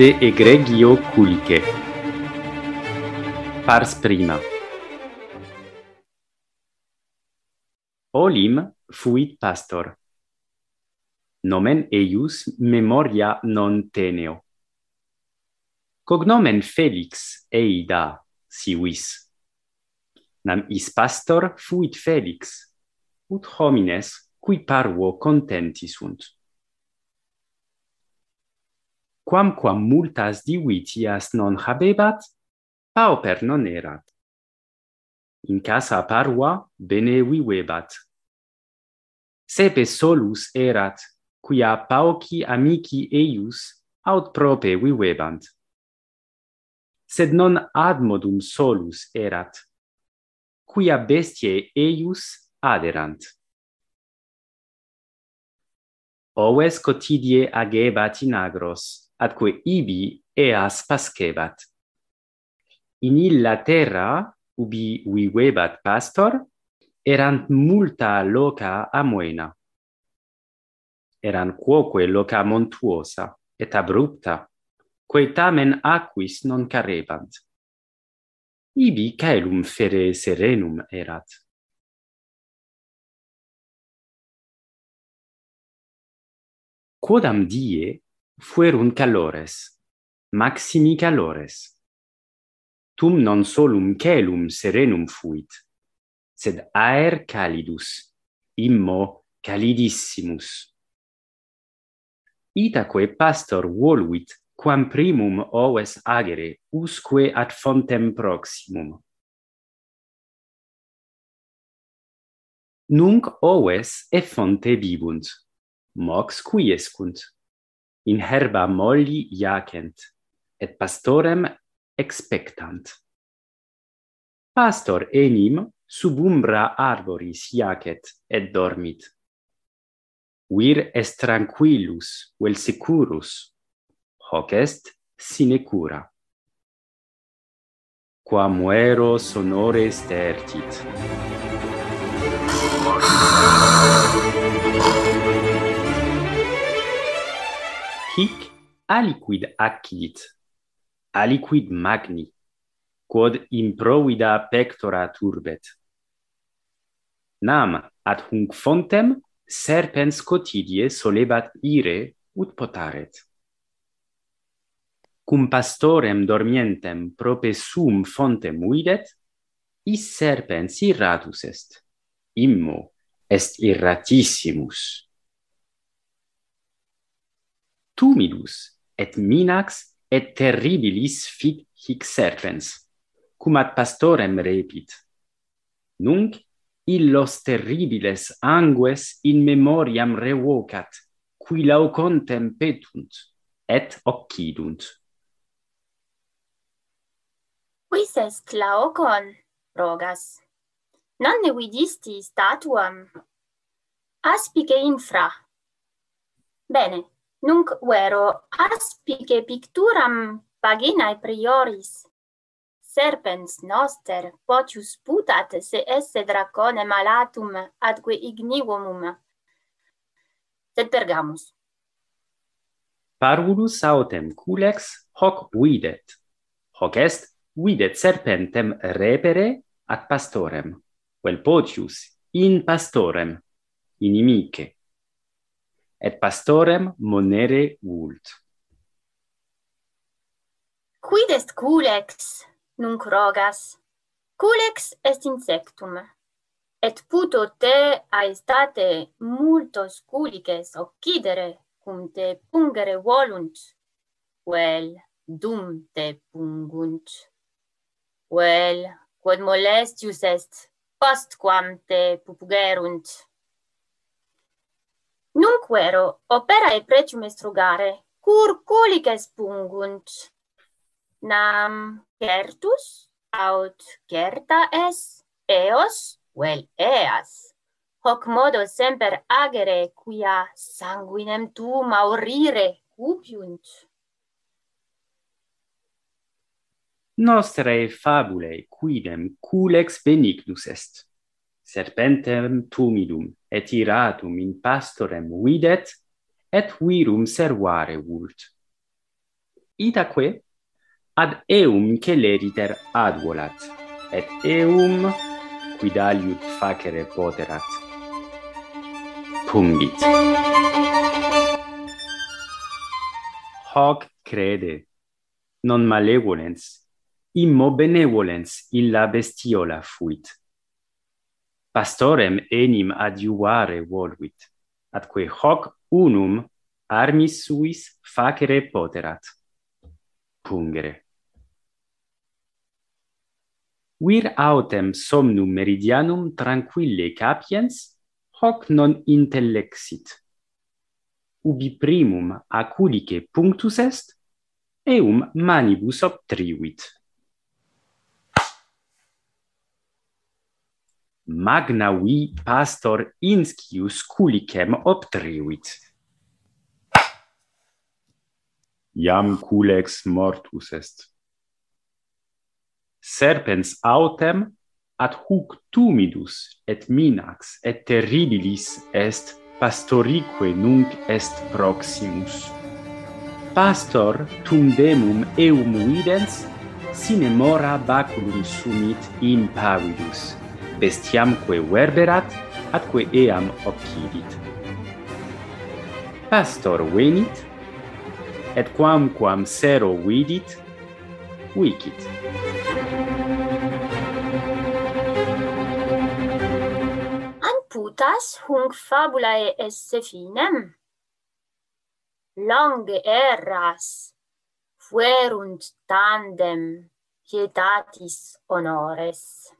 de egregio cuice. Pars prima. Olim fuit pastor. Nomen eius memoria non teneo. Cognomen Felix eida sivis. Nam is pastor fuit Felix, ut homines cui parvo contenti sunt quamquam multas divitias non habebat, pauper non erat. In casa parua bene vivebat. Sepe solus erat, quia pauci amici eius aut prope vivebant. Sed non admodum solus erat, quia bestiae eius aderant. Oves cotidie agebat in agros, atque ibi eas pascebat. In illa terra, ubi vivebat pastor, erant multa loca amoena. Eran quoque loca montuosa, et abrupta, quae tamen aquis non carebant. Ibi caelum fere serenum erat. Quodam die fuerunt calores, maximi calores. Tum non solum celum serenum fuit, sed aer calidus, immo calidissimus. Itaque pastor voluit quam primum oves agere usque ad fontem proximum. Nunc oves e fonte vibunt, mox quiescunt in herba molli jacent, et pastorem expectant. Pastor enim sub umbra arboris jacet et dormit. Vir est tranquillus, vel securus, hoc est sine cura. Qua muero sonore stertit. hic aliquid accidit, aliquid magni, quod improvida pectora turbet. Nam ad hunc fontem serpens cotidie solebat ire ut potaret. Cum pastorem dormientem prope sum fontem uidet, is serpens irratus est. Immo est irratissimus tumidus et minax et terribilis fit hic serpens cum ad pastorem repit. Nunc illos terribiles angues in memoriam revocat qui laucontem petunt et occidunt. Quis est laocon rogas. Non vidisti statuam. Aspice infra. Bene nunc vero aspice picturam paginae prioris. Serpens noster potius putat se esse dracone malatum adque ignivumum. Sed pergamus. Parvulus autem culex hoc videt. Hoc est videt serpentem repere ad pastorem, vel potius in pastorem inimice et pastorem monere vult. Quid est culex, nunc rogas? Culex est insectum, et puto te aestate multos culices occidere cum te pungere volunt, vel dum te pungunt. Vel, quod molestius est, postquam te pupugerunt. Nunc quero operae precium estrugare, cur culices pungunt. Nam certus aut certa es eos vel eas. Hoc modo semper agere quia sanguinem tu maurire cupiunt. Nostrae fabulae quidem culex benignus est serpentem tumidum, et iratum in pastorem videt, et virum servare vult. Itaque ad eum celeriter advolat, et eum quid aliut facere poterat. Pungit. Hoc crede, non malevolens, immo benevolens illa bestiola fuit pastorem enim adiuare volvit, atque hoc unum armis suis facere poterat. Pungere. Vir autem somnum meridianum tranquille capiens, hoc non intellexit. Ubi primum aculice punctus est, eum manibus obtriuit. magna vi pastor inscius culicem obtriuit. Iam culex mortus est. Serpens autem ad huc tumidus et minax et terribilis est pastorique nunc est proximus. Pastor tum demum eum videns, sine mora baculum sumit impavidus bestiamque verberat, atque eam occidit. Pastor venit, et quamquam sero vidit, vicit. An putas hunc fabulae esse finem? Longe erras, fuerunt tandem pietatis honores.